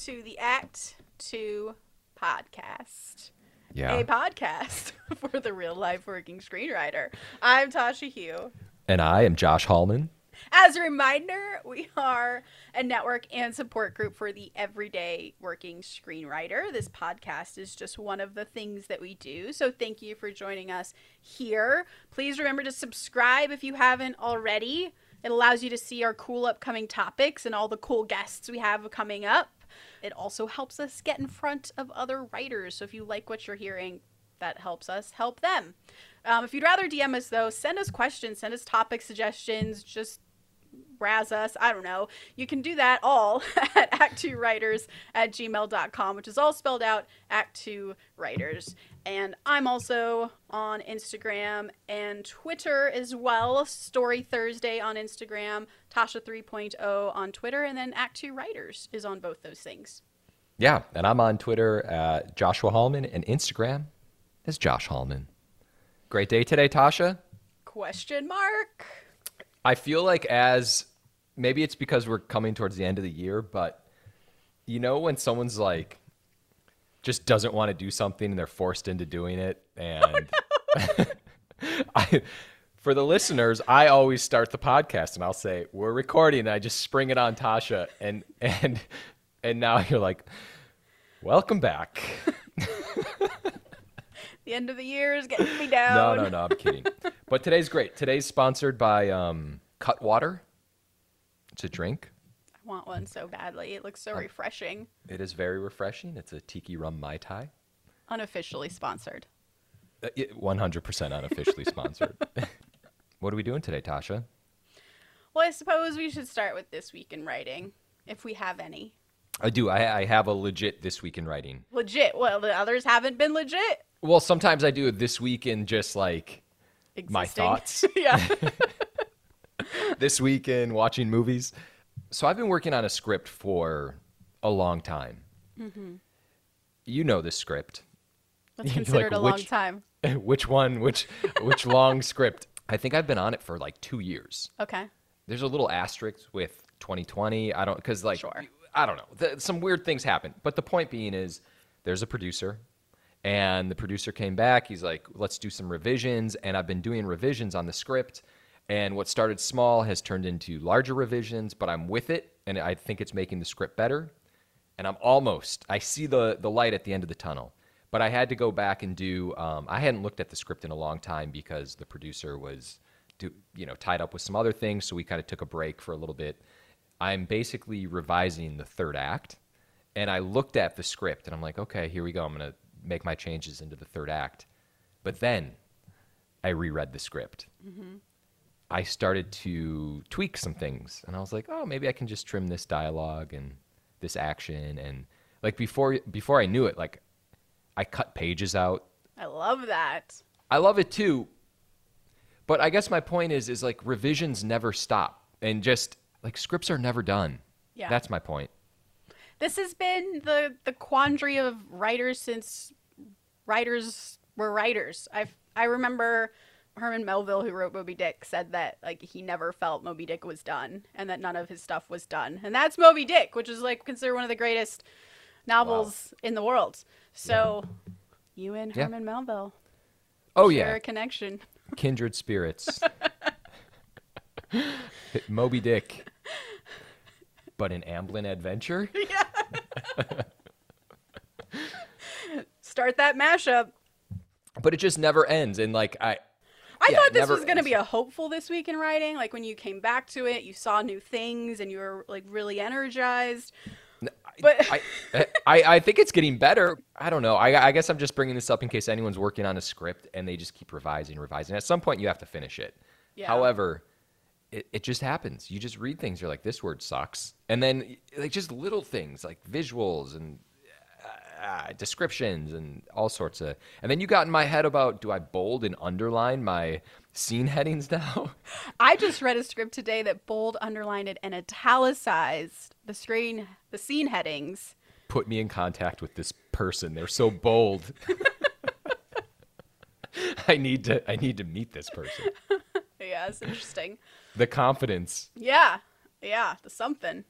to the Act 2 podcast. Yeah. A podcast for the real life working screenwriter. I'm Tasha Hugh. And I am Josh Hallman. As a reminder, we are a network and support group for the everyday working screenwriter. This podcast is just one of the things that we do. So thank you for joining us here. Please remember to subscribe if you haven't already. It allows you to see our cool upcoming topics and all the cool guests we have coming up. It also helps us get in front of other writers. So if you like what you're hearing, that helps us help them. Um, if you'd rather DM us, though, send us questions, send us topic suggestions, just razz us. I don't know. You can do that all at act2writers at gmail.com, which is all spelled out act2writers. And I'm also on Instagram and Twitter as well. Story Thursday on Instagram, Tasha 3.0 on Twitter, and then Act2 Writers is on both those things. Yeah. And I'm on Twitter at Joshua Hallman and Instagram is Josh Hallman. Great day today, Tasha. Question mark. I feel like as maybe it's because we're coming towards the end of the year, but you know when someone's like just doesn't want to do something and they're forced into doing it and I for the listeners, I always start the podcast and I'll say, "We're recording." And I just spring it on Tasha and and and now you're like, "Welcome back." The end of the year is getting me down. No, no, no, I'm kidding. but today's great. Today's sponsored by um, Cutwater. It's a drink. Want one so badly. It looks so Um, refreshing. It is very refreshing. It's a tiki rum mai tai. Unofficially sponsored. Uh, it- 100% unofficially sponsored. what are we doing today, Tasha? Well, I suppose we should start with this week in writing, if we have any. I do. I, I have a legit this week in writing. Legit. Well, the others haven't been legit. Well, sometimes I do this week in just like my thoughts. yeah. this week in watching movies. So I've been working on a script for a long time. Mm-hmm. You know this script. That's You're like, considered a long which- time. which one? Which which long script? I think I've been on it for like two years. Okay. There's a little asterisk with 2020. I don't because like Sure. I don't know. The, some weird things happen. But the point being is, there's a producer, and the producer came back. He's like, let's do some revisions, and I've been doing revisions on the script. And what started small has turned into larger revisions, but I'm with it, and I think it's making the script better. And I'm almost. I see the the light at the end of the tunnel. But I had to go back and do. Um, I hadn't looked at the script in a long time because the producer was, do, you know, tied up with some other things. So we kind of took a break for a little bit. I'm basically revising the third act, and I looked at the script and I'm like, okay, here we go. I'm gonna make my changes into the third act. But then I reread the script. I started to tweak some things, and I was like, oh, maybe I can just trim this dialogue and this action, and like before before I knew it, like I cut pages out. I love that. I love it too. But I guess my point is is like revisions never stop, and just like scripts are never done. Yeah. That's my point. This has been the the quandary of writers since writers were writers. I I remember Herman Melville, who wrote Moby Dick, said that like he never felt Moby Dick was done, and that none of his stuff was done, and that's Moby Dick, which is like considered one of the greatest novels in the world. So, you and Yeah. Herman Melville Oh share yeah, a connection. kindred spirits. Moby Dick, but an Amblin adventure. Yeah. Start that mashup. But it just never ends, and like I, I Yeah, thought this was going to be a hopeful this week in writing. Like when you came back to it, you saw new things and you were like really energized. But I, eh, I, I think it's getting better. I don't know. I, I guess I'm just bringing this up in case anyone's working on a script and they just keep revising, revising. At some point, you have to finish it. Yeah. However, it, it just happens. You just read things. You're like, this word sucks, and then like just little things like visuals and uh, descriptions and all sorts of. And then you got in my head about do I bold and underline my scene headings now? I just read a script today that bold, underlined, and italicized the screen, the scene headings. Put me in contact with this person. They're so bold. I need to. I need to meet this person. Yeah, it's interesting. The confidence. Yeah, yeah, the something.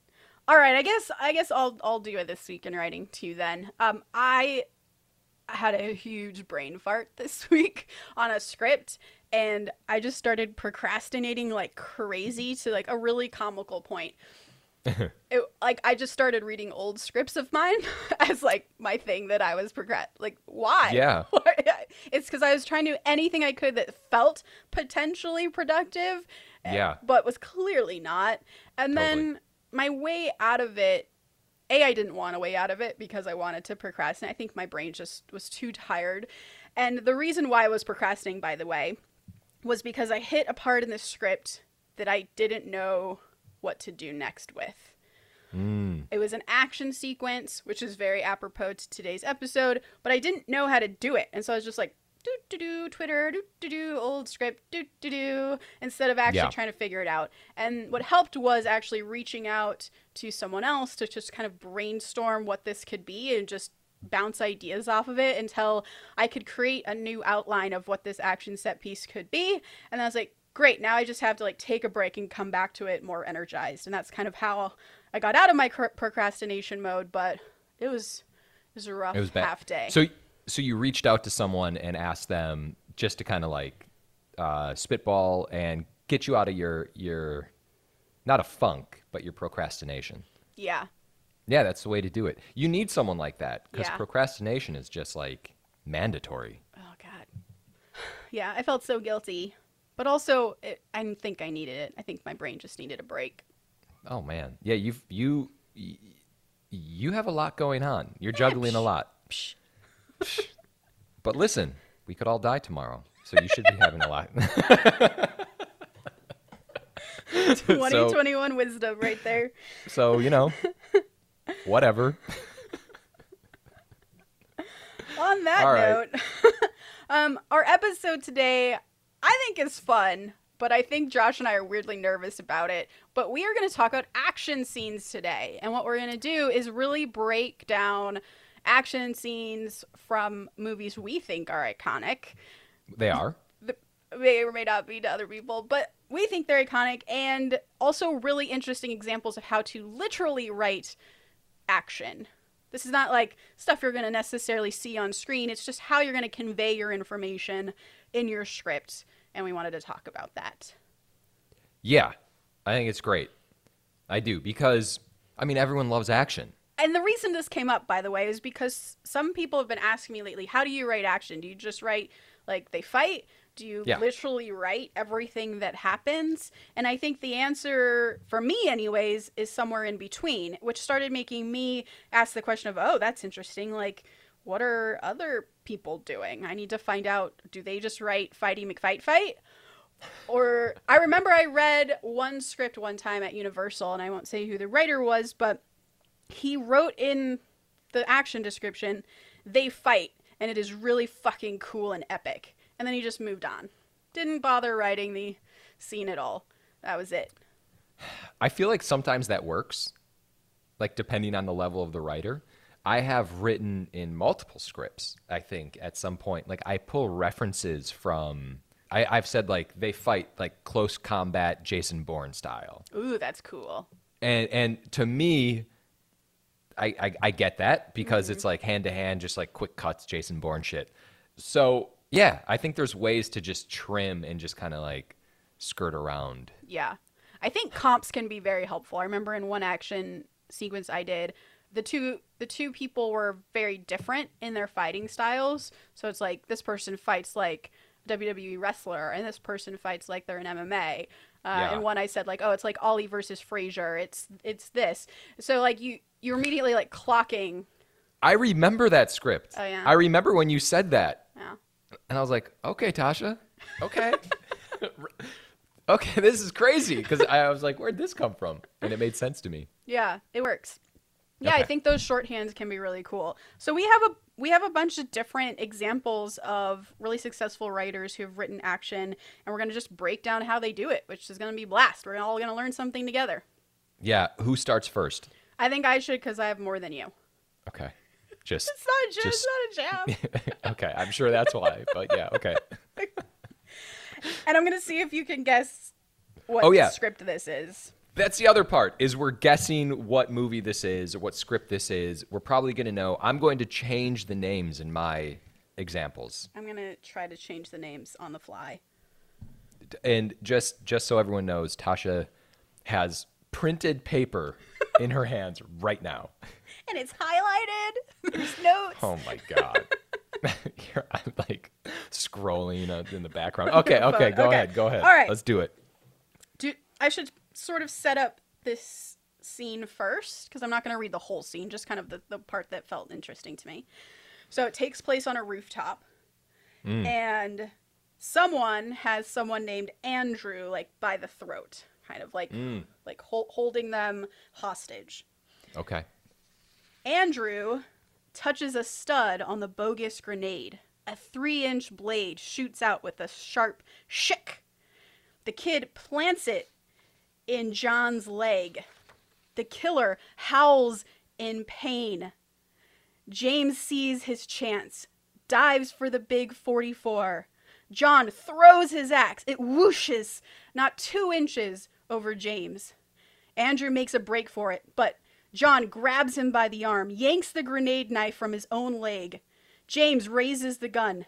All right, I guess I guess I'll I'll do it this week in writing too. Then, um, I had a huge brain fart this week on a script, and I just started procrastinating like crazy to like a really comical point. it, like I just started reading old scripts of mine as like my thing that I was progress like why Yeah. it's because I was trying to do anything I could that felt potentially productive eh, Yeah. but was clearly not and Totally. then my way out of it a I didn't want a way out of it because I wanted to procrastinate I think my brain just was too tired and the reason why I was procrastinating by the way was because I hit a part in the script that I didn't know what to do next with. Mm. It was an action sequence, which is very apropos to today's episode, but I didn't know how to do it. And so I was just like, do do do, Twitter, do do do, old script, do do do, instead of actually Yeah. trying to figure it out. And what helped was actually reaching out to someone else to just kind of brainstorm what this could be and just bounce ideas off of it until I could create a new outline of what this action set piece could be. And I was like, great, now I just have to like take a break and come back to it more energized. And that's kind of how I got out of my procrastination mode, but it was it was a rough It was bad. half day. So, so you reached out to someone and asked them just to kind of like uh, spitball and get you out of your your not a funk, but your procrastination. yeah. Yeah, that's the way to do it. You need someone like that because Yeah. procrastination is just like mandatory. Oh god. Yeah, I felt so guilty. But also it, I think I needed it. I think my brain just needed a break. Oh man, yeah, you've you you have a lot going on. You're juggling a lot. Psh. But listen, we could all die tomorrow, so you should be having a lot. 2021 wisdom right there. so you know, whatever. On that All right. note, um, our episode today, I think is fun, but I think Josh and I are weirdly nervous about it. But we are going to talk about action scenes today, and what we're going to do is really break down action scenes from movies we think are iconic. They are. the, may or may not be to other people, but we think they're iconic and also really interesting examples of how to literally write action. This is not like stuff you're going to necessarily see on screen. It's just how you're going to convey your information in your script. And we wanted to talk about that. Yeah, I think it's great. I do because I mean everyone loves action. And the reason this came up, by the way, is because some people have been asking me lately, how do you write action? Do you just write like they fight? Do you Yeah. literally write everything that happens? And I think the answer, for me anyways, is somewhere in between, which started making me ask the question of, oh, that's interesting. Like, what are other people doing? I need to find out, do they just write Fighty McFight Fight? Or I remember I read one script one time at Universal, and I won't say who the writer was, but he wrote in the action description, they fight, and it is really fucking cool and epic. And then he just moved on. Didn't bother writing the scene at all. That was it. I feel like sometimes that works, like depending on the level of the writer. I have written in multiple scripts, I think, at some point. Like I pull references from I, I've said like they fight like close combat Jason Bourne style. Ooh, that's cool. And and to me I, I, I get that because it's like hand to hand, just like quick cuts, Jason Bourne shit. So yeah, I think there's ways to just trim and just kind of like skirt around. Yeah. I think comps can be very helpful. I remember in one action sequence I did, the two the two people were very different in their fighting styles. So it's like this person fights like a WWE wrestler and this person fights like they're an MMA. Uh, Yeah. And one I said like, oh, it's like Ali versus Frazier. It's it's this. So like you you're immediately like clocking. I remember that script. Oh, yeah? I remember when you said that. Yeah. And I was like, okay, Tasha. Okay. okay, this is crazy. Because I was like, where'd this come from? And it made sense to me. Yeah, it works. Yeah, I think those shorthands can be really cool. So we have a we have a bunch of different examples of really successful writers who have written action, and we're gonna just break down how they do it, which is gonna be blast. We're all gonna learn something together. Yeah. Who starts first? I think I should because I have more than you. Okay. Just, It's not a jab. Just- It's not a jab. okay. I'm sure that's why. But yeah, okay. and I'm gonna see if you can guess what Oh, yeah. script this is. That's the other part is we're guessing what movie this is or what script this is. We're probably going to know. I'm going to change the names in my examples. I'm gonna try to change the names on the fly. And just just so everyone knows, Tasha has printed paper in her hands right now. And it's highlighted. There's notes. Oh my god. I'm like scrolling uh, in the background. Okay, okay, go Okay. ahead, go ahead. All right. let's do it. Do I should sort of set up this scene first because I'm not going to read the whole scene, just kind of the, the part that felt interesting to me. So it takes place on a rooftop, and someone has someone named Andrew like by the throat, kind of like mm. like hol- holding them hostage. Okay. Andrew touches a stud on the bogus grenade. A three inch blade shoots out with a sharp shick. The kid plants it in John's leg. The killer howls in pain. James sees his chance, dives for the big 44. John throws his axe. It whooshes not two inches over James. Andrew makes a break for it, but John grabs him by the arm, yanks the grenade knife from his own leg. James raises the gun.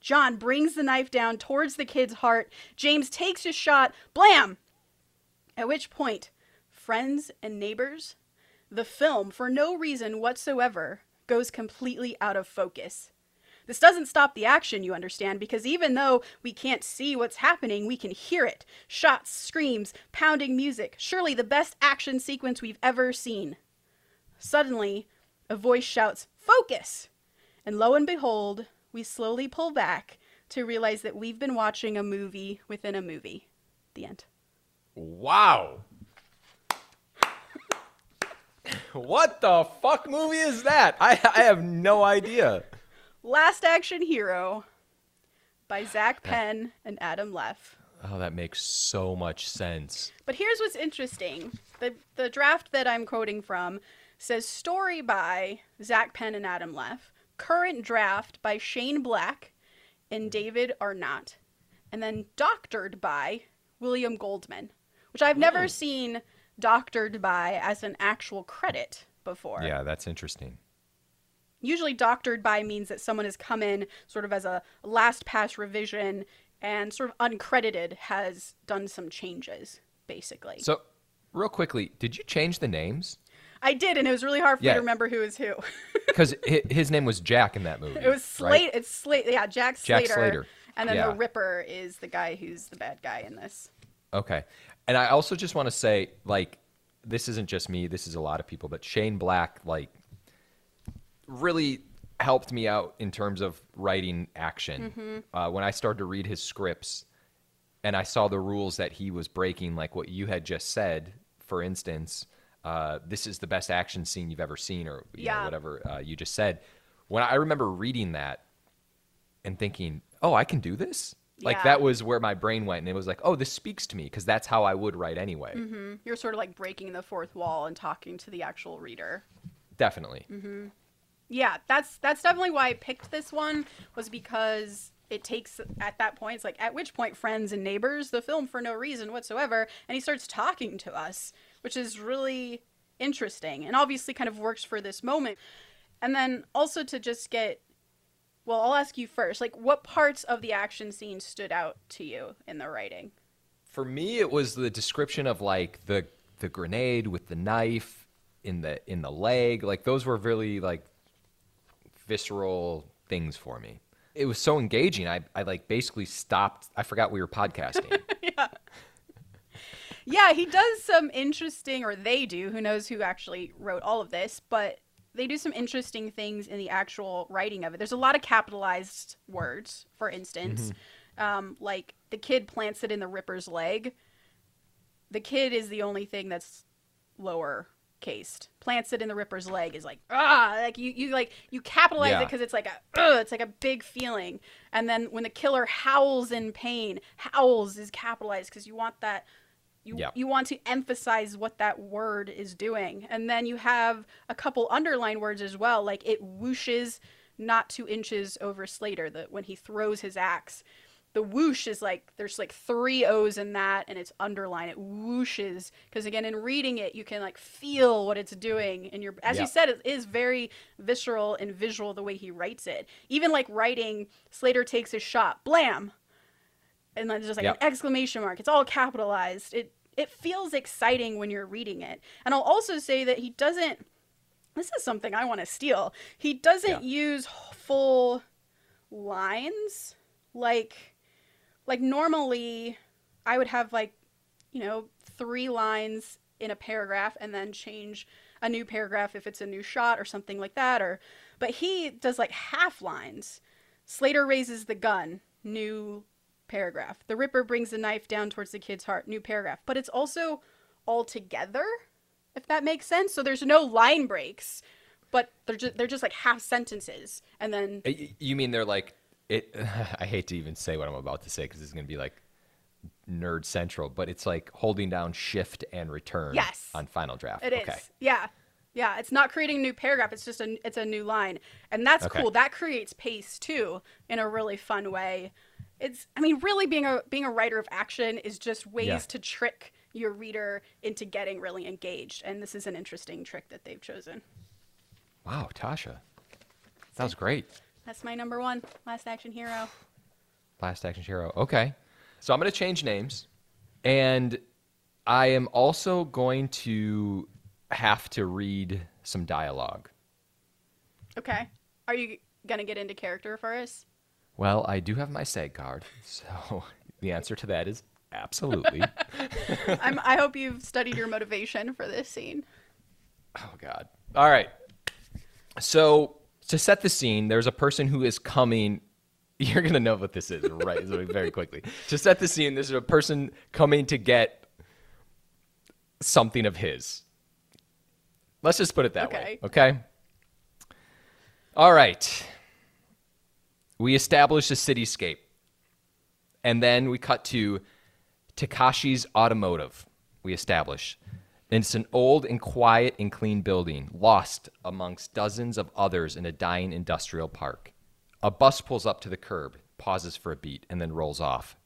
John brings the knife down towards the kid's heart. James takes a shot. Blam! At which point, friends and neighbors, the film, for no reason whatsoever, goes completely out of focus. This doesn't stop the action, you understand, because even though we can't see what's happening, we can hear it. Shots, screams, pounding music. Surely the best action sequence we've ever seen. Suddenly, a voice shouts, Focus! And lo and behold, we slowly pull back to realize that we've been watching a movie within a movie. The end. Wow. what the fuck movie is that? I I have no idea. Last Action Hero by Zak Penn and Adam Leff. Oh, that makes so much sense. But here's what's interesting. The the draft that I'm quoting from says story by Zak Penn and Adam Leff, current draft by Shane Black and hmm. David Arnott, and then doctored by William Goldman, which I've never seen doctored by as an actual credit before. Yeah, that's interesting. Usually, doctored by means that someone has come in sort of as a last pass revision and sort of uncredited has done some changes, basically. So, real quickly, did you change the names? I did, and it was really hard for me to remember who is who. Because his name was Jack in that movie. it was right? Slate. It's Slate. Yeah, Jack Slater. Jack Slater. Slater. And then Yeah. the Ripper is the guy who's the bad guy in this. Okay. And I also just want to say, like, this isn't just me, this is a lot of people, but Shane Black, like, really helped me out in terms of writing action. Uh, when I started to read his scripts and I saw the rules that he was breaking, like what you had just said, for instance, uh, this is the best action scene you've ever seen, or you know, Yeah. whatever uh, you just said. When I remember reading that and thinking, oh, I can do this? Like Yeah. that was where my brain went, and it was like, oh, this speaks to me because that's how I would write anyway. You're sort of like breaking the fourth wall and talking to the actual reader. Definitely. Yeah, that's that's definitely why I picked this one was because it takes at that point it's like at which point friends and neighbors the film for no reason whatsoever and he starts talking to us which is really interesting and obviously kind of works for this moment and then also to just get well I'll ask you first like what parts of the action scene stood out to you in the writing For me, it was the description of like the the grenade with the knife in the in the leg. Like those were really like visceral things for me. It was so engaging. I I like basically stopped. I forgot we were podcasting. Yeah, he does some interesting, or they do. Who knows who actually wrote all of this? But they do some interesting things in the actual writing of it. There's a lot of capitalized words, for instance, um, like the kid plants it in the Ripper's leg. The kid is the only thing that's lower cased. Plants it in the Ripper's leg is like ah, like you you like you capitalize it because it's like a ugh, it's like a big feeling. And then when the killer howls in pain, howls is capitalized because you want that you Yeah. you want to emphasize what that word is doing. And then you have a couple underline words as well, like it whooshes not two inches over Slater, that when he throws his axe. The whoosh is like there's like three O's in that and it's underlined. It whooshes because again in reading it you can like feel what it's doing and you're as Yeah. you said it is very visceral and visual the way he writes it. Even like writing Slater takes his shot, blam, and then just like Yeah. an exclamation mark. It's all capitalized. It it feels exciting when you're reading it. And I'll also say that he doesn't. This is something I want to steal. He doesn't Yeah. use full lines like like normally I would have like you know three lines in a paragraph and then change a new paragraph if it's a new shot or something like that or but he does like half lines. Slater raises the gun, new paragraph. The Ripper brings the knife down towards the kid's heart, new paragraph. But it's also all together, if that makes sense. So there's no line breaks, but they're just they're just like half sentences, and then You mean they're like it? I hate to even say what I'm about to say because it's going to be like nerd central, but it's like holding down shift and return. Yes. On final draft. It is. okay. Yeah. Yeah, it's not creating a new paragraph. It's just a it's a new line, and that's Okay. cool. That creates pace too in a really fun way. It's I mean, really being a being a writer of action is just ways Yeah. to trick your reader into getting really engaged, and this is an interesting trick that they've chosen. Wow, Tasha, that was great. That's my number one last action hero. Last Action Hero. Okay. So I'm going to change names. And I am also going to have to read some dialogue. Okay, are you gonna get into character for us? Well, I do have my SAG card. So the answer to that is absolutely. I'm, I hope you've studied your motivation for this scene. oh, God. All right. So to set the scene, there's a person who is coming. You're going to know what this is, right? Very quickly. To set the scene, there's a person coming to get something of his. Let's just put it that way. Okay. All right. We establish a cityscape. And then we cut to Takashi's Automotive. We establish. It's an old and quiet and clean building, lost amongst dozens of others in a dying industrial park. A bus pulls up to the curb, pauses for a beat, and then rolls off,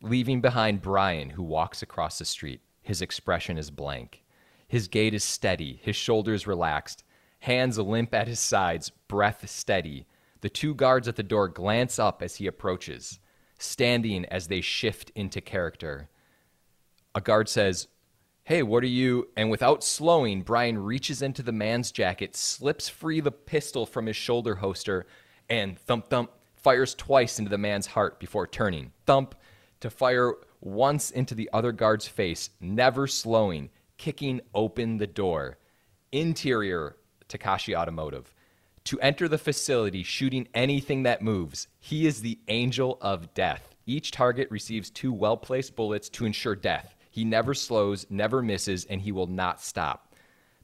leaving behind Brian, who walks across the street. His expression is blank. His gait is steady, his shoulders relaxed, hands limp at his sides, breath steady. The two guards at the door glance up as he approaches, standing as they shift into character. A guard says, Hey, what are you? And without slowing, Brian reaches into the man's jacket, slips free the pistol from his shoulder holster, and thump thump fires twice into the man's heart before turning. Thump to fire once into the other guard's face, never slowing, kicking open the door. Interior Takashi Automotive. To enter the facility, shooting anything that moves. He is the angel of death. Each target receives two well placed bullets to ensure death. He never slows, never misses, and he will not stop.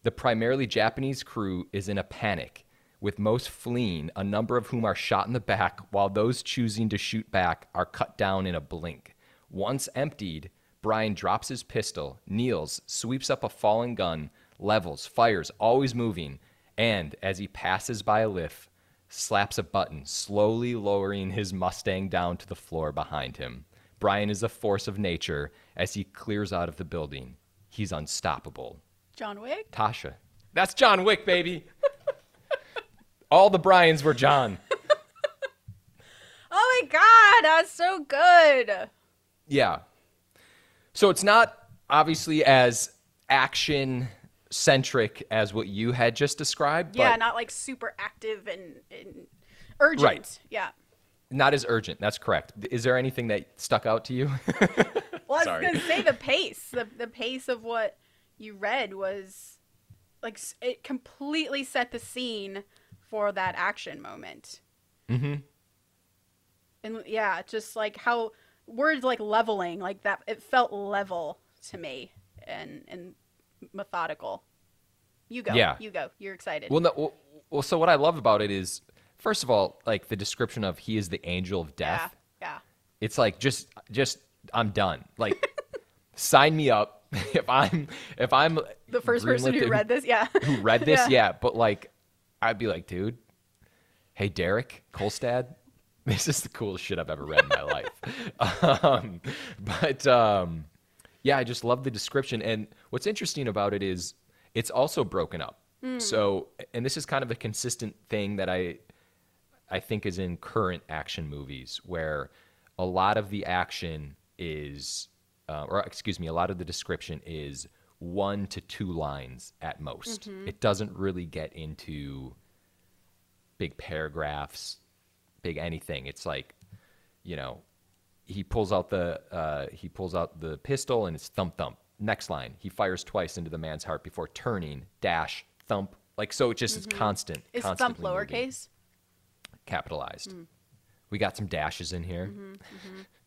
The primarily Japanese crew is in a panic, with most fleeing, a number of whom are shot in the back, while those choosing to shoot back are cut down in a blink. Once emptied, Brian drops his pistol, kneels, sweeps up a fallen gun, levels, fires, always moving, and as he passes by a lift, slaps a button, slowly lowering his Mustang down to the floor behind him. Brian is a force of nature as he clears out of the building. He's unstoppable. John Wick. Tasha. That's John Wick, baby. All the Bryans were John. Oh my god, that's so good. Yeah. So it's not obviously as action centric as what you had just described, Yeah, not like super active and, and urgent. Right. Yeah. Not as urgent. That's correct. Is there anything that stuck out to you? Well, I was gonna say the pace. The the pace of what you read was like it completely set the scene for that action moment. mm-hmm. And yeah, just like how words like leveling, like that. It felt level to me and and methodical. You go. Yeah. You go. You're excited. Well, no, well, well, so what I love about it is, first of all, like the description of he is the angel of death. Yeah. Yeah. It's like just, just I'm done. Like, sign me up if I'm if I'm The first person who read this, yeah. who read this, Yeah. yeah. But like, I'd be like, dude, hey Derek Kolstad, this is the coolest shit I've ever read in my life. Um, but um, yeah, I just love the description. And what's interesting about it is it's also broken up. So, and this is kind of a consistent thing that I I think is in current action movies where a lot of the action is, uh, or excuse me, a lot of the description is one to two lines at most. It doesn't really get into big paragraphs, big anything. It's like, you know, he pulls out the uh, he pulls out the pistol and it's thump thump. Next line, he fires twice into the man's heart before turning. Dash thump. Like so, it just it's constant. Is thump lowercase? Capitalized. Hmm. We got some dashes in here, Mm-hmm,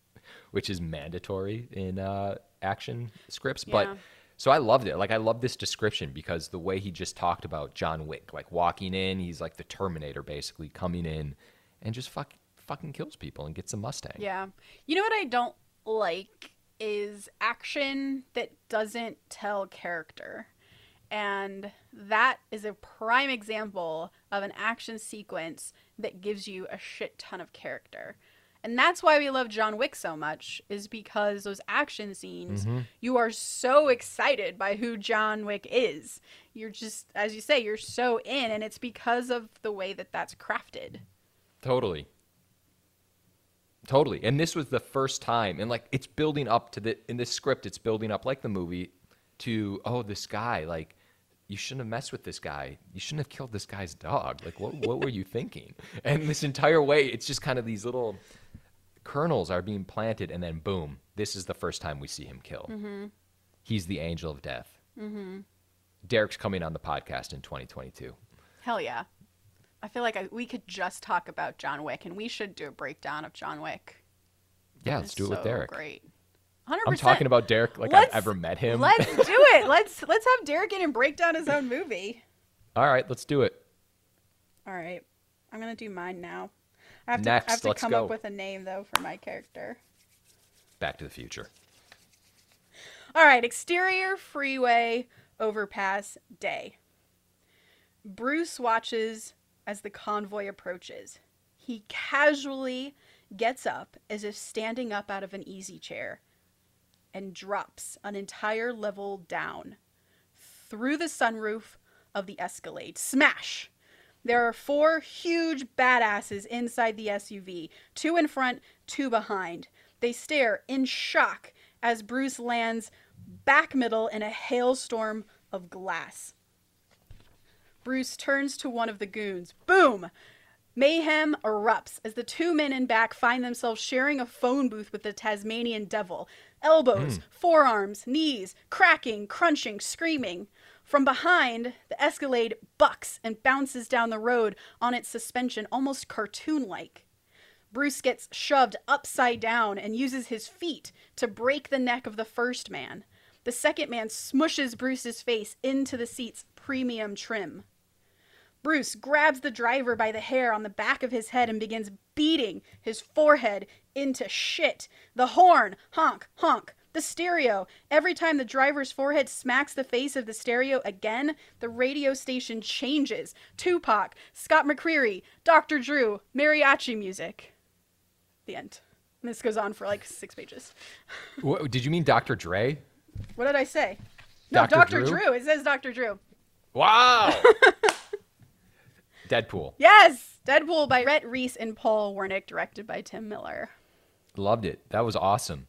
which is mandatory in uh, action scripts. Yeah. But so I loved it. Like I love this description because the way he just talked about John Wick, like walking in, he's like the Terminator, basically coming in and just fuck, fucking kills people and gets a Mustang. Yeah. You know what I don't like is action that doesn't tell character. And that is a prime example of an action sequence that gives you a shit ton of character. And that's why we love John Wick so much, is because those action scenes, mm-hmm. you are so excited by who John Wick is. You're just, as you say, you're so in, and it's because of the way that that's crafted. Totally. Totally. And this was the first time and like it's building up to the in this script it's building up like the movie to oh this guy like you shouldn't have messed with this guy. You shouldn't have killed this guy's dog. Like what what were you thinking? And this entire way it's just kind of these little kernels are being planted and then boom, this is the first time we see him kill. Mm-hmm. He's the angel of death. Mm-hmm. Derek's coming on the podcast in 2022. Hell yeah. I feel like I, we could just talk about John Wick, and we should do a breakdown of John Wick. Yeah, let's It's do it with Derek. Great. 100%. I'm talking about Derek like Let's- I've ever met him. Let's do it. Let's let's have Derek in and break down his own movie. All right, let's do it. All right. I'm gonna do mine now. I have to, I have to come go. up with a name though for my character. Back to the Future. All right, exterior freeway overpass day. Bruce watches as the convoy approaches. He casually gets up as if standing up out of an easy chair and drops an entire level down through the sunroof of the Escalade. Smash! There are four huge badasses inside the SUV, two in front, two behind. They stare in shock as Bruce lands back middle in a hailstorm of glass. Bruce turns to one of the goons. Boom! Mayhem erupts as the two men in back find themselves sharing a phone booth with the Tasmanian devil. Elbows, hmm. forearms, knees, cracking, crunching, screaming. From behind, the Escalade bucks and bounces down the road on its suspension, almost cartoon like. Bruce gets shoved upside down and uses his feet to break the neck of the first man. The second man smushes Bruce's face into the seat's premium trim. Bruce grabs the driver by the hair on the back of his head and begins beating his forehead into shit. The horn, honk, honk. The stereo. Every time the driver's forehead smacks the face of the stereo again, the radio station changes. Tupac, Scott McCreery, Dr. Drew, mariachi music. The end. And this goes on for like six pages. What, did you mean Dr. Dre? What did I say? No, Dr. Dr. Drew? Drew. It says Dr. Drew. Wow. Deadpool. Yes! Deadpool by Rhett Reese and Paul Wernick, directed by Tim Miller. Loved it. That was awesome.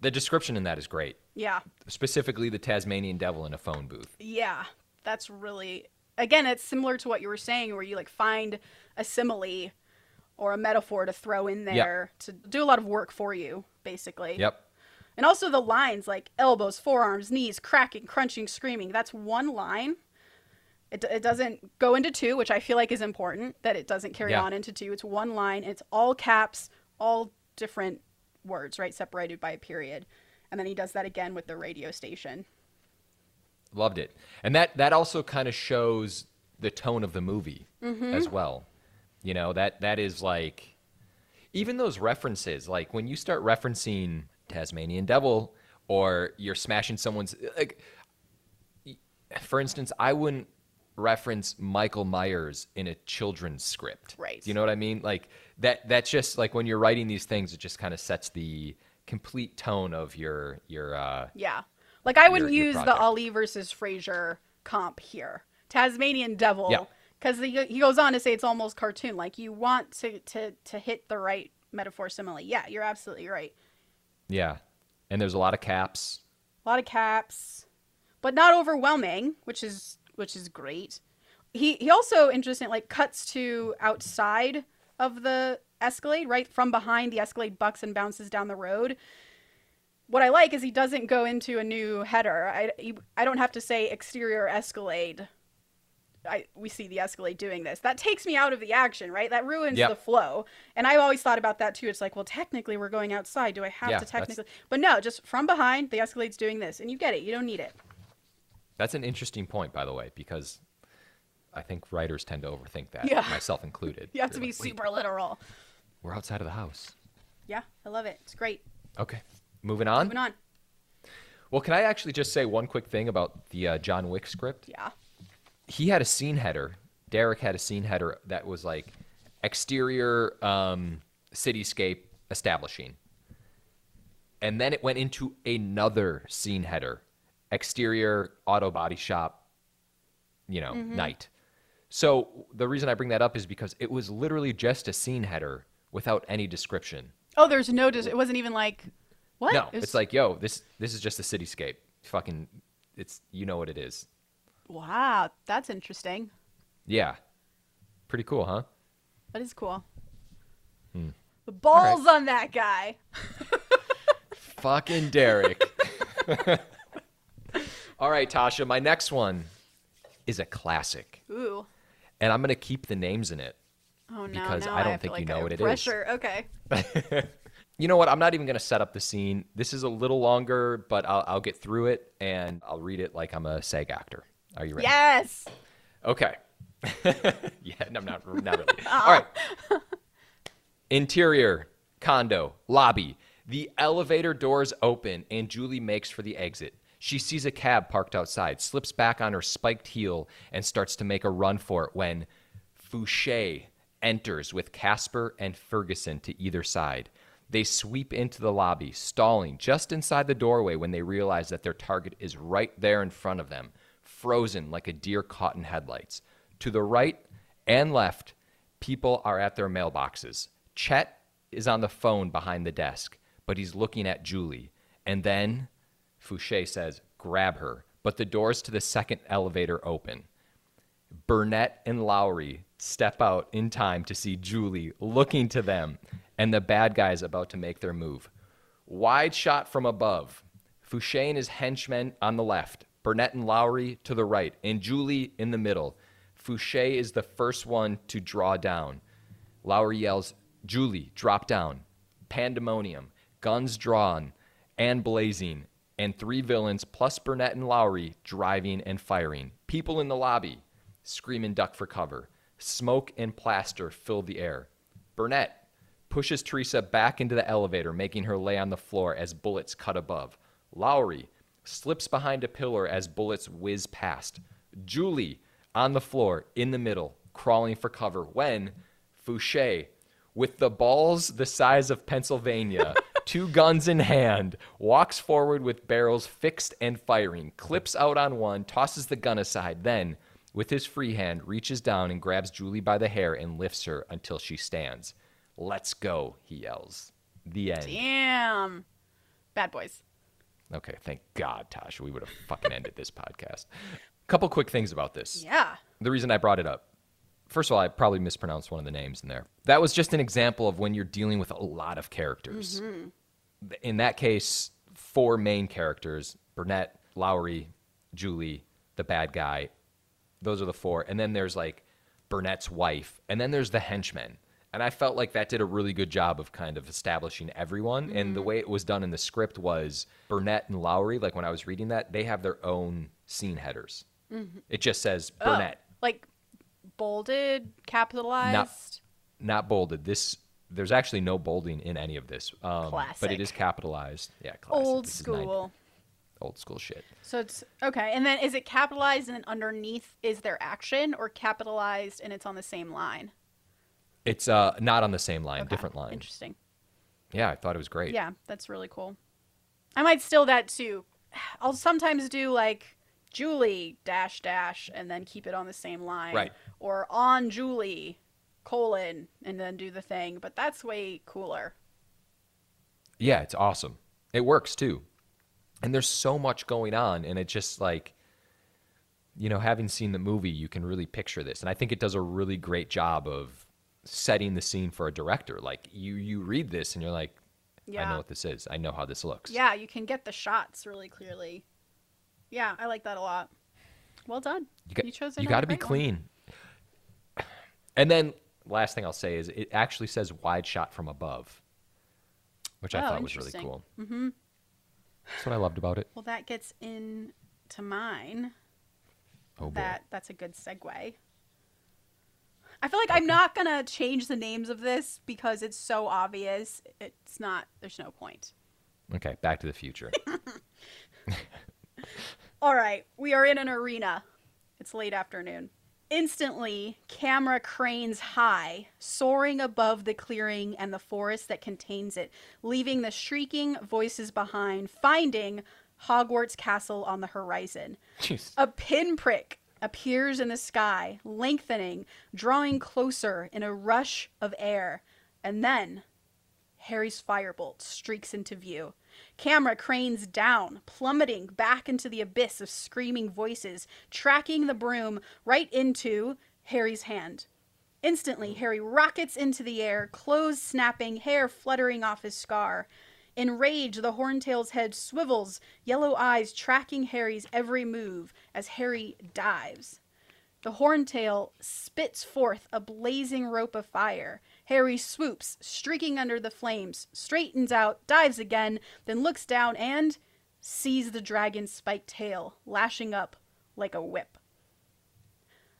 The description in that is great. Yeah. Specifically, the Tasmanian devil in a phone booth. Yeah. That's really again, it's similar to what you were saying where you like find a simile or a metaphor to throw in there to do a lot of work for you, basically. Yep. And also the lines like elbows, forearms, knees, cracking, crunching, screaming. That's one line. It, it doesn't go into two, which I feel like is important that it doesn't carry Yeah. on into two. It's one line. It's all caps, all different words, right? Separated by a period. And then he does that again with the radio station. Loved it. And that that also kind of shows the tone of the movie Mm-hmm. as well. You know, that that is like even those references, like when you start referencing Tasmanian devil or you're smashing someone's like for instance, I wouldn't reference Michael Myers in a children's script. Right. You know what I mean? Like that that's just like when you're writing these things it just kind of sets the complete tone of your your uh Yeah. Like I wouldn't your use the project. Ali versus Frazier comp here. Tasmanian Devil. Yeah. Because he, he goes on to say it's almost cartoon. Like you want to, to, to hit the right metaphor simile. Yeah, you're absolutely right. yeah. And there's a lot of caps. A lot of caps, but not overwhelming, which is which is great. He he also interesting like cuts to outside of the Escalade, right from behind the Escalade bucks and bounces down the road. What I like is he doesn't go into a new header. I he, I don't have to say exterior Escalade. I, we see the Escalade doing this. That takes me out of the action, right? That ruins Yep. the flow. And I've always thought about that too. It's like, well, technically we're going outside. Do I have Yeah, to that's- technically? But no, just from behind, the Escalade's doing this, and you get it. You don't need it. That's an interesting point by the way because I think writers tend to overthink that, Yeah. myself included. You have They're to be like, super literal. We're outside of the house. Yeah, I love it. It's great. Okay. Moving on. Moving on. Well, can I actually just say one quick thing about the uh, John Wick script? Yeah. he had a scene header. Derek had a scene header that was like exterior um, cityscape establishing. And then it went into another scene header, exterior auto body shop, you know, night. So the reason I bring that up is because it was literally just a scene header without any description. Oh, there's no. Dis- it wasn't even like. What? No, It was- it's like, yo, this this is just a cityscape. Fucking, it's you know what it is. Wow, that's interesting. Yeah, pretty cool, huh? That is cool. Hmm. The balls on that guy. Fucking Derek. All right, Tasha, my next one is a classic. Ooh. And I'm going to keep the names in it. Oh no. Because I don't to, think you like, know have what it is. pressure. Okay. You know what? I'm not even going to set up the scene. This is a little longer, but I'll, I'll get through it and I'll read it like I'm a SAG actor. Are you ready? Yes. Okay. yeah, no, not, not really. Uh-uh. All right. Interior, condo, lobby. The elevator doors open and Julie makes for the exit. She sees a cab parked outside, slips back on her spiked heel, and starts to make a run for it when Fouchet enters with Casper and Ferguson to either side. They sweep into the lobby, stalling just inside the doorway when they realize that their target is right there in front of them, frozen like a deer caught in headlights. To the right and left, people are at their mailboxes. Chet is on the phone behind the desk, but he's looking at Julie. And then Fouchet says, grab her. But the doors to the second elevator open. Burnett and Lowrey step out in time to see Julie looking to them, and the bad guys about to make their move. Wide shot from above. Fouchet and his henchmen on the left, Burnett and Lowrey to the right, and Julie in the middle. Fouchet is the first one to draw down. Lowrey yells, Julie, drop down. Pandemonium, guns drawn and blazing, and three villains plus Burnett and Lowrey driving and firing. People in the lobby scream and duck for cover. Smoke and plaster fill the air. Burnett pushes Teresa back into the elevator, making her lay on the floor as bullets cut above. Lowrey slips behind a pillar as bullets whiz past. Julie on the floor in the middle, crawling for cover when Fouchet, with the balls the size of Pennsylvania, two guns in hand, walks forward with barrels fixed and firing, clips out on one, tosses the gun aside, then, with his free hand, reaches down and grabs Julie by the hair and lifts her until she stands. Let's go, he yells. The end. Damn. Bad boys. Okay, thank God, Tasha. We would have fucking ended this podcast. Couple quick things about this. Yeah. The reason I brought it up. First of all, I probably mispronounced one of the names in there. That was just an example of when you're dealing with a lot of characters. Mm-hmm. In that case, four main characters Burnett, Lowrey, Julie, the bad guy. Those are the four. And then there's like Burnett's wife. And then there's the henchmen. And I felt like that did a really good job of kind of establishing everyone. And the mm-hmm. way it was done in the script was Burnett and Lowrey, like when I was reading that, they have their own scene headers. Mm-hmm. It just says oh, Burnett. Oh, like bolded, capitalized. not bolded. This there's actually no bolding in any of this, um, but it is capitalized. Yeah, classic. Old This school. old school shit. So it's okay. And then is it capitalized and then underneath is there action or capitalized and it's on the same line? It's uh not on the same line, Okay. different line. Interesting. Yeah, I thought it was great. Yeah, that's really cool. I might steal that too. I'll sometimes do like Julie dash dash and then keep it on the same line. Right. Or on Julie colon and then do the thing. But that's way cooler. Yeah, it's awesome. It works too. And there's so much going on and it just like you know, having seen the movie, you can really picture this. And I think it does a really great job of setting the scene for a director. Like you you read this and you're like, I know what this is. I know how this looks. Yeah, you can get the shots really clearly. Yeah, I like that a lot. Well done. You got, chose you got to be great one. clean. And then last thing I'll say is it actually says wide shot from above, which I Oh, thought was really cool. Mm-hmm. That's what I loved about it. Well, that gets into mine. Oh boy. that that's a good segue. I feel like I'm not gonna change the names of this because it's so obvious. It's not. There's no point. Okay, Back to the Future. All right, we are in an arena. It's late afternoon. Instantly, camera cranes high, soaring above the clearing and the forest that contains it, leaving the shrieking voices behind, finding Hogwarts Castle on the horizon. Jeez. A pinprick appears in the sky, lengthening, drawing closer in a rush of air, and then Harry's firebolt streaks into view. Camera cranes down, plummeting back into the abyss of screaming voices, tracking the broom right into Harry's hand. Instantly, Harry rockets into the air, clothes snapping, hair fluttering off his scar. In rage, the Horntail's head swivels, yellow eyes tracking Harry's every move as Harry dives. The Horntail spits forth a blazing rope of fire. Harry swoops, streaking under the flames, straightens out, dives again, then looks down and sees the dragon's spiked tail lashing up like a whip.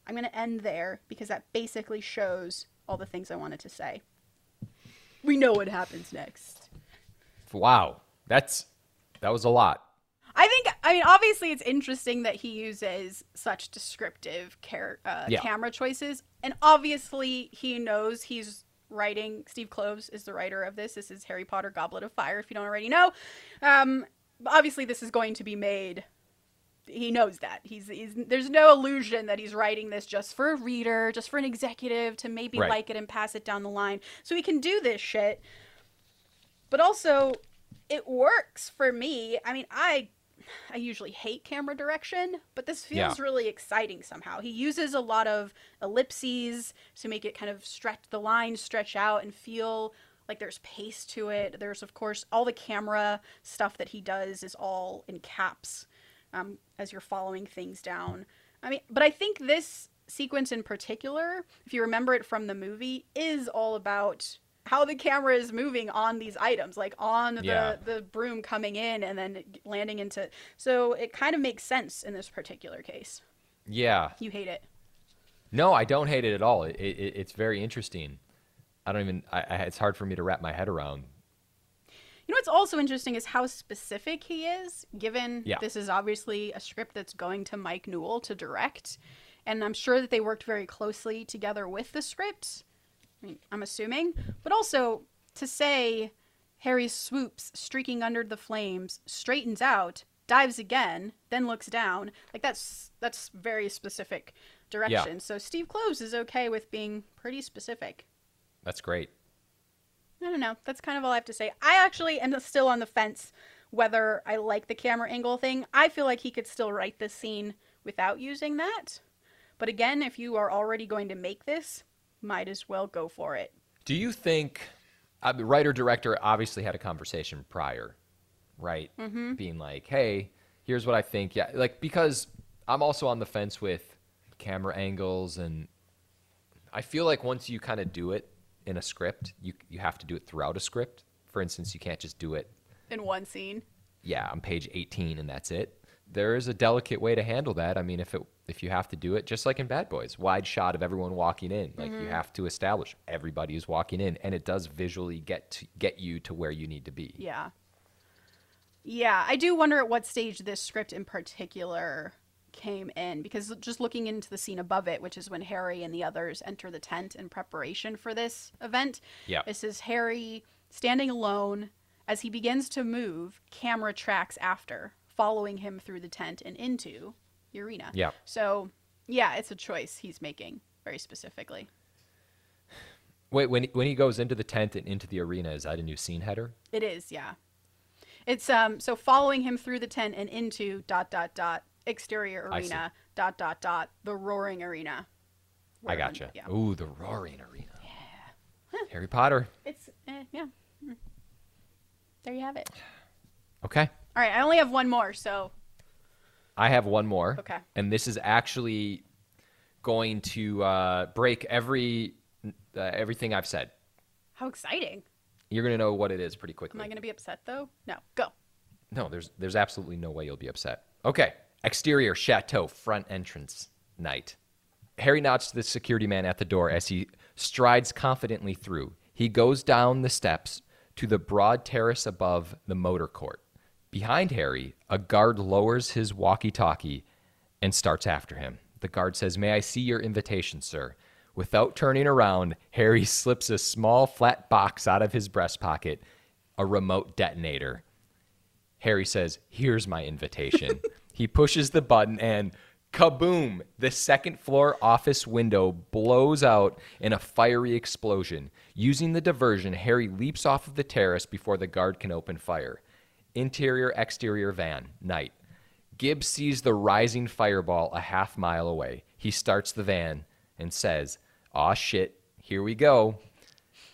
I'm going to end there because that basically shows all the things I wanted to say. We know what happens next. Wow. That's that was a lot. I think, I mean, obviously, it's interesting that he uses such descriptive car- uh, Yeah. camera choices. And obviously, he knows he's writing. Steve Kloves is the writer of this. This is Harry Potter Goblet of Fire, if you don't already know. Um, obviously, this is going to be made. He knows that. He's, he's There's no illusion that he's writing this just for a reader, just for an executive to maybe Right. like it and pass it down the line. So he can do this shit but also it works for me. I mean, I I usually hate camera direction, but this feels Yeah. really exciting somehow. He uses a lot of ellipses to make it kind of stretch the lines stretch out and feel like there's pace to it. There's of course all the camera stuff that he does is all in caps um, as you're following things down. I mean, but I think this sequence in particular, if you remember it from the movie, is all about how the camera is moving on these items, like on the Yeah. the broom coming in and then landing into. So it kind of makes sense in this particular case. Yeah. You hate it. No, I don't hate it at all. It, it, it's very interesting. I don't even. I, I, it's hard for me to wrap my head around. You know what's also interesting is how specific he is, given Yeah. this is obviously a script that's going to Mike Newell to direct. And I'm sure that they worked very closely together with the script. I mean, I'm assuming. But also to say Harry swoops, streaking under the flames, straightens out, dives again, then looks down. Like that's that's very specific direction. So Steve Kloves is okay with being pretty specific. That's great. I don't know. That's kind of all I have to say. I actually am still on the fence whether I like the camera angle thing. I feel like he could still write this scene without using that. But again, if you are already going to make this, might as well go for it. Do you think uh, the writer director obviously had a conversation prior, right? Mm-hmm. Being like, "Hey, here's what I think." Yeah, like because I'm also on the fence with camera angles, and I feel like once you kind of do it in a script, you you have to do it throughout a script. For instance, you can't just do it, In one scene. yeah, on page 18 and that's it. There is a delicate way to handle that. I mean, if it if you have to do it, just like in Bad Boys, wide shot of everyone walking in, like you mm-hmm. have to establish everybody is walking in, and it does visually get to get you to where you need to be. Yeah. Yeah, I do wonder at what stage this script in particular came in because just looking into the scene above it, which is when Harry and the others enter the tent in preparation for this event. Yeah. This is Harry standing alone as he begins to move, camera tracks after, following him through the tent and into arena. Yeah. So, yeah, it's a choice he's making very specifically. Wait, when when he goes into the tent and into the arena, is that a new scene header? It is, yeah. It's um so following him through the tent and into dot dot dot exterior arena dot dot dot the roaring arena. I Where- gotcha. Yeah. Ooh, the roaring arena. Yeah. Harry Potter. It's eh, yeah. Mm. There you have it. Okay. All right, I only have one more, so I have one more. Okay. And this is actually going to uh, break every uh, everything I've said. how exciting. You're gonna know what it is pretty quickly. Am. I going to be upset though? No. Go. No, there's there's absolutely no way you'll be upset. Okay. Exterior chateau front entrance night. Harry nods to the security man at the door as he strides confidently through. He goes down the steps to the broad terrace above the motor court. Behind Harry, a guard lowers his walkie-talkie and starts after him. The guard says, "May I see your invitation, sir?" Without turning around, Harry slips a small flat box out of his breast pocket, a remote detonator. Harry says, Here's my invitation. he pushes the button and kaboom! The second floor office window blows out in a fiery explosion. Using the diversion, Harry leaps off of the terrace before the guard can open fire. Interior, exterior van, night. Gibbs sees the rising fireball a half mile away. He starts the van and says, Aw shit, here we go.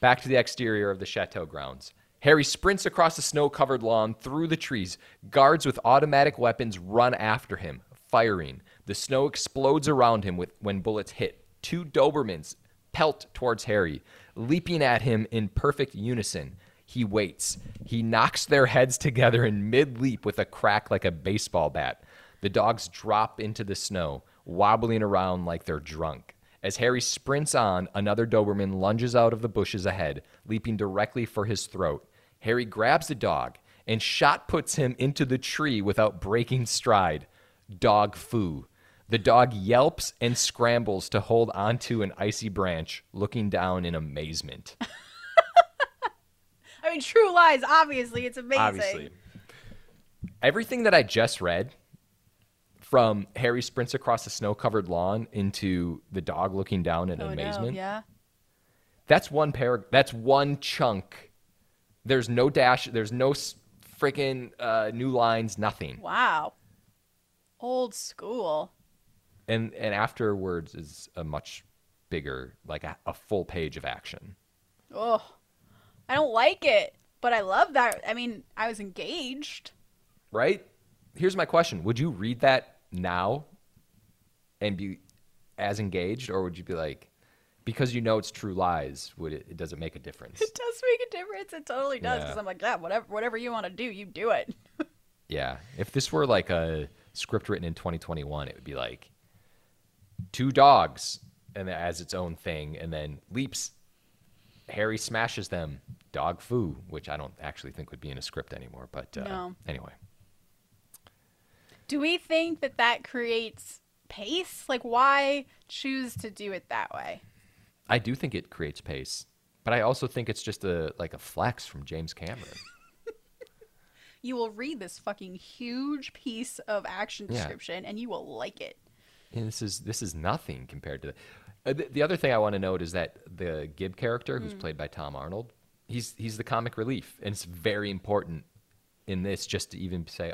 Back to the exterior of the chateau grounds. Harry sprints across the snow covered lawn through the trees. Guards with automatic weapons run after him, firing. The snow explodes around him with, when bullets hit. Two Dobermans pelt towards Harry, leaping at him in perfect unison. He waits. He knocks their heads together in mid leap with a crack like a baseball bat. The dogs drop into the snow, wobbling around like they're drunk. As Harry sprints on, another Doberman lunges out of the bushes ahead, leaping directly for his throat. Harry grabs the dog and shot puts him into the tree without breaking stride. Dog foo. The dog yelps and scrambles to hold onto an icy branch, looking down in amazement. I mean, True Lies. Obviously, it's amazing. Obviously. Everything that I just read, from Harry sprints across the snow covered lawn into the dog looking down in Oh amazement, no! Yeah. that's one par- that's one chunk. There's no dash, there's no freaking uh, new lines, nothing. Wow. Old school. And and afterwards is a much bigger, like a, a full page of action. Oh, I don't like it, but I love that. I mean, I was engaged. right? Here's my question: Would you read that now and be as engaged, or would you be like, because you know it's true lies, would it? Does it make a difference? It does make a difference. It totally does. Because Yeah. I'm like, yeah, whatever, whatever you want to do, you do it. yeah. If this were like a script written in 2021, it would be like two dogs and as its own thing, and then leaps. Harry smashes them. Dog foo, which I don't actually think would be in a script anymore. But uh, No. anyway, Do we think that that creates pace? Like, why choose to do it that way? I do think it creates pace, but I also think it's just a like a flex from James Cameron. You will read this fucking huge piece of action Yeah. description and you will like it. And this is this is nothing compared to the, Uh, the, the other thing I want to note is that the Gib character, who's mm. played by Tom Arnold, he's he's the comic relief, and it's very important in this just to even say,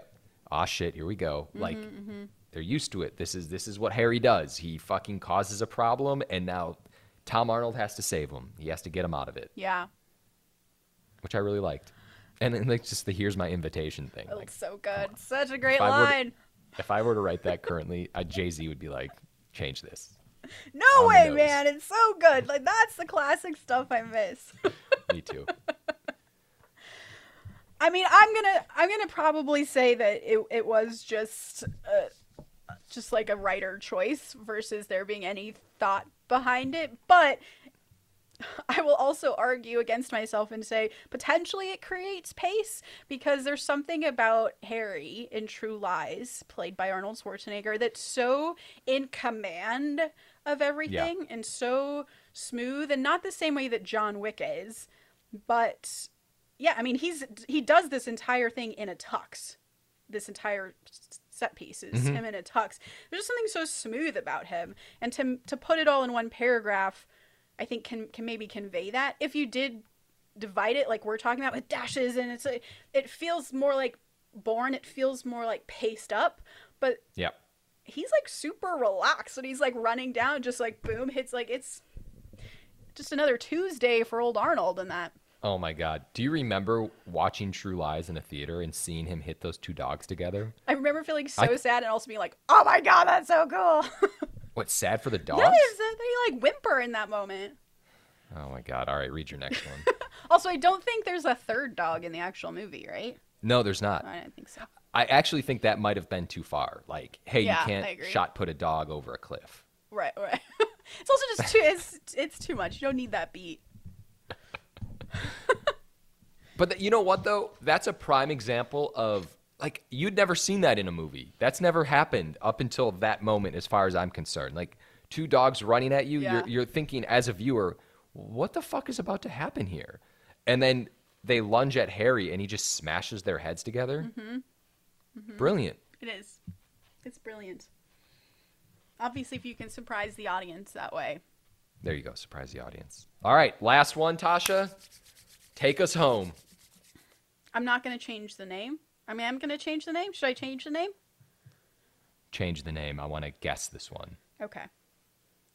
"Ah, shit, here we go." Mm-hmm, like mm-hmm. they're used to it. This is this is what Harry does. He fucking causes a problem, and now Tom Arnold has to save him. He has to get him out of it, Yeah. which I really liked. And then like just the "here's my invitation" thing. It Like, looks so good. Such a great If I were to- line. if I were to write that currently, Jay Z would be like, "Change this." No way, man. It's so good. Like, that's the classic stuff I miss. Me too. I mean, I'm gonna I'm gonna probably say that it it was just uh, just like a writer choice versus there being any thought behind it. But I will also argue against myself and say potentially it creates pace because there's something about Harry in True Lies, played by Arnold Schwarzenegger, that's so in command of everything and so smooth and not the same way that John Wick is, but yeah, I mean he's he does this entire thing in a tux. This entire set piece is mm-hmm. him in a tux. There's just something so smooth about him and to to put it all in one paragraph I think can can maybe convey that. If you did divide it like we're talking about with dashes and it's a, it feels more like born, it feels more like paced up, but Yeah. He's like super relaxed and he's like running down just like boom hits like it's just another Tuesday for old Arnold and that. Oh my God. Do you remember watching True Lies in a theater and seeing him hit those two dogs together? I remember feeling so I- sad and also being like, "Oh my god, that's so cool." What, sad for the dogs? yes, they like whimper in that moment. Oh my God. All right, read your next one. Also, I don't think there's a third dog in the actual movie, right? no, there's not. I don't think so. I actually think that might have been too far. Like, hey, Yeah, you can't shot put a dog over a cliff. Right, right. it's also just too it's it's too much. You don't need that beat. But th- you know what though? That's a prime example of like you'd never seen that in a movie. That's never happened up until that moment, as far as I'm concerned. Like two dogs running at you, Yeah. you're you're thinking as a viewer, what the fuck is about to happen here? And then they lunge at Harry, and he just smashes their heads together. Mm-hmm. Mm-hmm. Brilliant. It is. It's brilliant. Obviously, if you can surprise the audience that way. There you go. Surprise the audience. All right, last one, Tasha. Take us home. I'm not going to change the name. I mean, I'm going to change the name. Should I change the name? Change the name. I want to guess this one. Okay.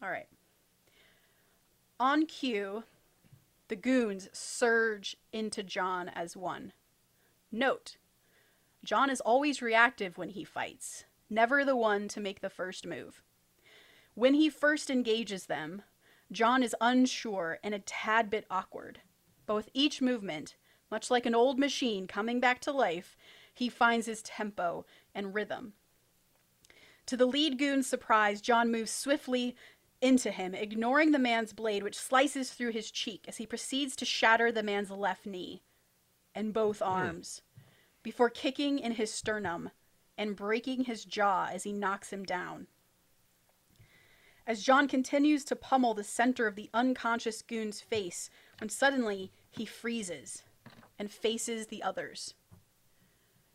All right. On cue, the goons surge into John as one. Note John is always reactive when he fights, never the one to make the first move. When he first engages them, John is unsure and a tad bit awkward. But with each movement, much like an old machine coming back to life, he finds his tempo and rhythm. To the lead goon's surprise, John moves swiftly into him, ignoring the man's blade, which slices through his cheek as he proceeds to shatter the man's left knee and both hmm. arms, before kicking in his sternum and breaking his jaw as he knocks him down. As John continues to pummel the center of the unconscious goon's face, when suddenly he freezes and faces the others.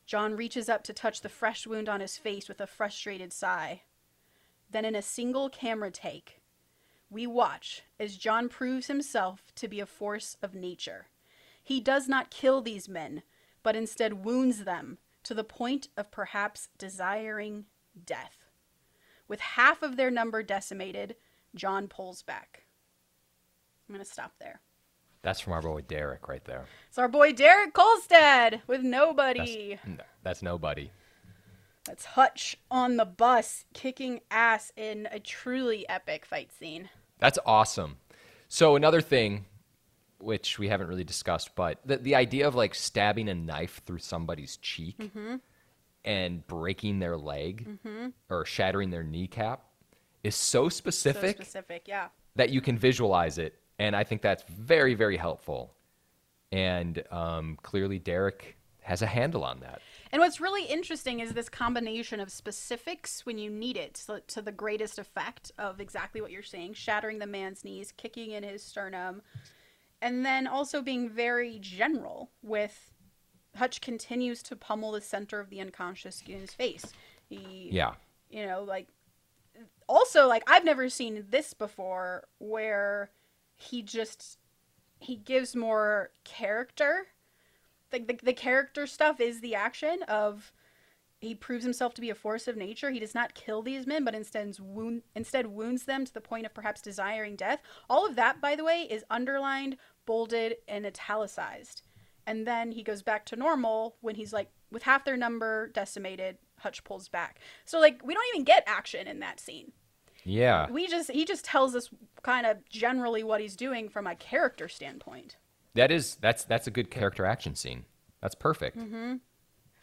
John reaches up to touch the fresh wound on his face with a frustrated sigh. Then, in a single camera take, we watch as John proves himself to be a force of nature. He does not kill these men, but instead wounds them to the point of perhaps desiring death. With half of their number decimated, John pulls back. I'm going to stop there. That's from our boy Derek right there. It's our boy Derek Kolstad with nobody. no, that's nobody. That's Hutch on the bus kicking ass in a truly epic fight scene. That's awesome. So another thing, which we haven't really discussed, but the the idea of like stabbing a knife through somebody's cheek Mm-hmm. and breaking their leg or shattering their kneecap is so So specific specific, yeah. that you can visualize it, and I think that's very very helpful. And um, clearly, Derek has a handle on that. And what's really interesting is this combination of specifics when you need it so, to the greatest effect of exactly what you're saying shattering the man's knees, kicking in his sternum, and then also being very general with Hutch continues to pummel the center of the unconscious goon's face. He, Yeah. you know, like, also, like, I've never seen this before where he just, he gives more character the, the, the character stuff is the action of he proves himself to be a force of nature. He does not kill these men, but instead wound instead wounds them to the point of perhaps desiring death. All of that, by the way, is underlined, bolded, and italicized. And then he goes back to normal when he's like, with half their number decimated, Hutch pulls back. So like we don't even get action in that scene. Yeah. We just he just tells us kind of generally what he's doing from a character standpoint. That is that's that's a good character action scene. That's perfect. Mm-hmm.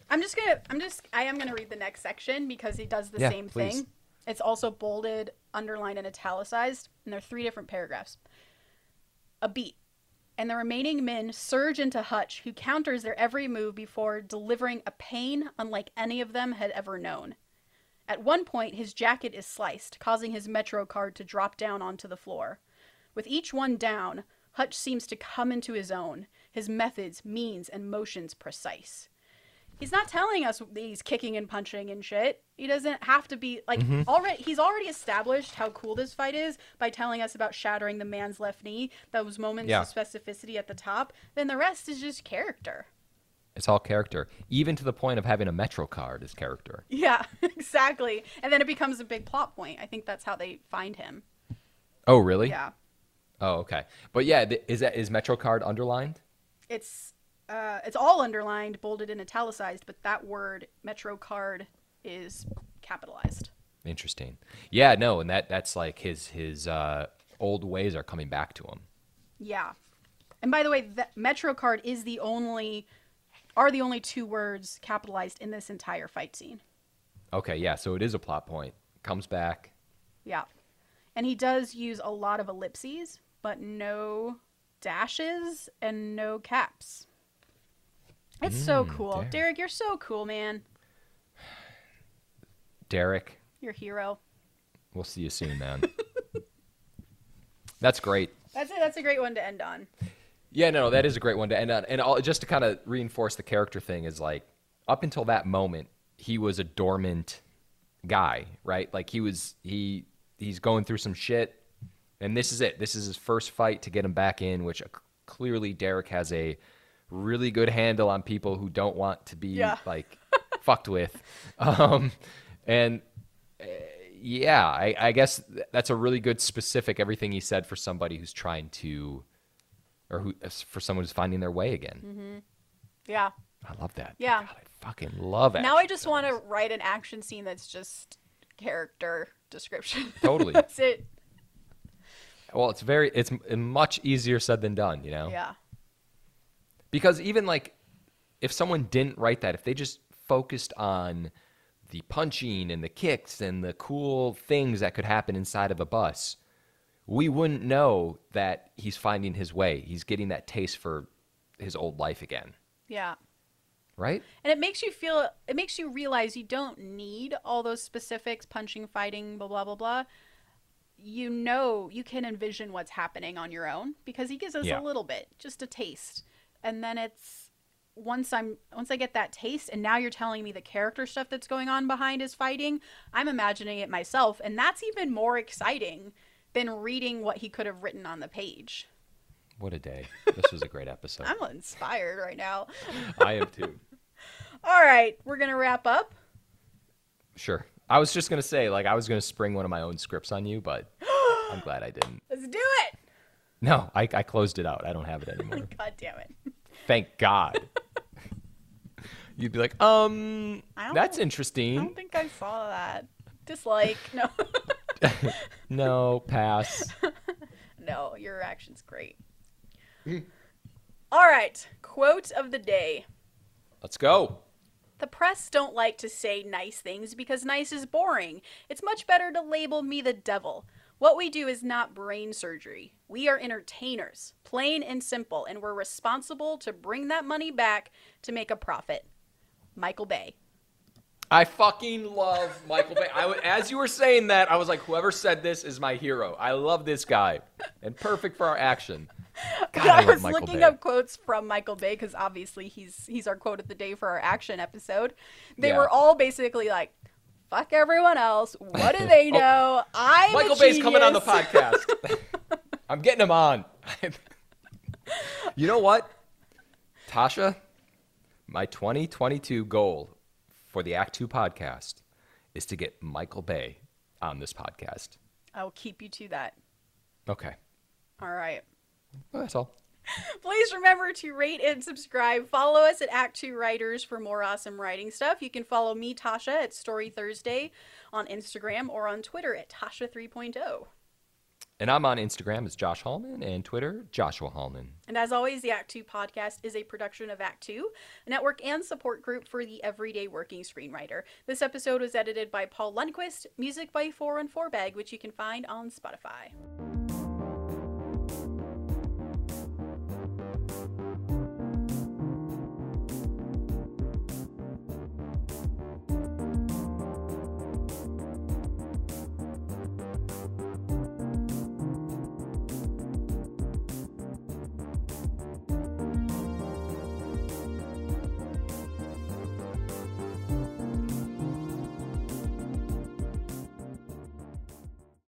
I'm just gonna. I'm just. I am gonna read the next section because he does the Yeah, same please. thing. It's also bolded, underlined, and italicized, and there are three different paragraphs. a beat, and the remaining men surge into Hutch, who counters their every move before delivering a pain unlike any of them had ever known. At one point, his jacket is sliced, causing his Metro card to drop down onto the floor. With each one down, Hutch seems to come into his own, his methods, means, and motions precise. He's not telling us he's kicking and punching and shit. He doesn't have to be like mm-hmm. already. He's already established how cool this fight is by telling us about shattering the man's left knee. Those moments Yeah. of specificity at the top. Then the rest is just character. It's all character, even to the point of having a Metro card as character. Yeah, exactly. And then it becomes a big plot point. I think that's how they find him. Oh, really? Yeah, Oh, okay. But yeah, th- is that is Metro card underlined? it's uh, it's all underlined, bolded, and italicized, but that word Metro card is capitalized. Interesting. Yeah, no, and that that's like his his uh, old ways are coming back to him. Yeah. And by the way, that Metro card is the only are the only two words capitalized in this entire fight scene. Okay, yeah, so it is a plot point. Comes back. Yeah. And he does use a lot of ellipses, but no dashes and no caps. It's so Mm, cool. Derek. Derek, you're so cool, man. Derek, You're hero. we'll see you soon, man. that's great. That's it. That's a great one to end on. Yeah, no, that is a great one to end on. And all, just to kind of reinforce the character thing is like up until that moment, he was a dormant guy, right? Like he was he he's going through some shit, and this is it. This is his first fight to get him back in, which clearly Derek has a really good handle on people who don't want to be Yeah. like fucked with. Um, and uh, yeah, I, I guess th- that's a really good specific everything he said for somebody who's trying to or who for someone who's finding their way again. Yeah. I love that. Yeah. God, I fucking love it. Now I just want to write an action scene that's just character description. Totally. that's it. Well, it's very it's much easier said than done, you know. Yeah. Because even like if someone didn't write that, if they just focused on the punching and the kicks and the cool things that could happen inside of a bus, we wouldn't know that he's finding his way. He's getting that taste for his old life again, Yeah. right? And it makes you feel, it makes you realize you don't need all those specifics punching, fighting, blah, blah, blah, blah. You know, you can envision what's happening on your own because he gives us Yeah. a little bit, just a taste. And then it's once I'm once I get that taste and now you're telling me the character stuff that's going on behind his fighting, I'm imagining it myself and that's even more exciting than reading what he could have written on the page. What a day. This was a great episode. I'm inspired right now. I am too. All right, we're going to wrap up. Sure. I was just gonna say, like, I was gonna spring one of my own scripts on you, but I'm glad I didn't. Let's do it. No, I, I closed it out. I don't have it anymore. God damn it. Thank God. You'd be like, um, that's interesting. I don't think I saw that. Dislike. No. No, pass. no, your reaction's great. All right. Quote of the day. Let's go. The press don't like to say nice things because nice is boring. It's much better to label me the devil. What we do is not brain surgery. We are entertainers, plain and simple, and we're responsible to bring that money back to make a profit. Michael Bay. I fucking love Michael Bay. I, as you were saying that, I was like, whoever said this is my hero. I love this guy, and perfect for our action. God, I love was Michael looking Bay. up quotes from Michael Bay because obviously he's he's our quote of the day for our action episode. They Yeah. were all basically like, "Fuck everyone else. What do they Oh, know? I'm a Michael Bay's coming on the podcast. I'm getting him on. you know what, Tasha? My 2022 goal for the Act Two podcast is to get Michael Bay on this podcast. I will keep you to that. Okay, All right. well, that's all. Please remember to rate and subscribe. Follow us at Act Two Writers for more awesome writing stuff. You can follow me, Tasha, at Story Thursday on Instagram or on Twitter at Tasha oh. 3.0. And I'm on Instagram as Josh Hallman and Twitter Joshua Hallman. And as always, the Act Two podcast is a production of Act Two, a network and support group for the everyday working screenwriter. This episode was edited by Paul Lundquist, music by 4 and 4 Bag, which you can find on Spotify.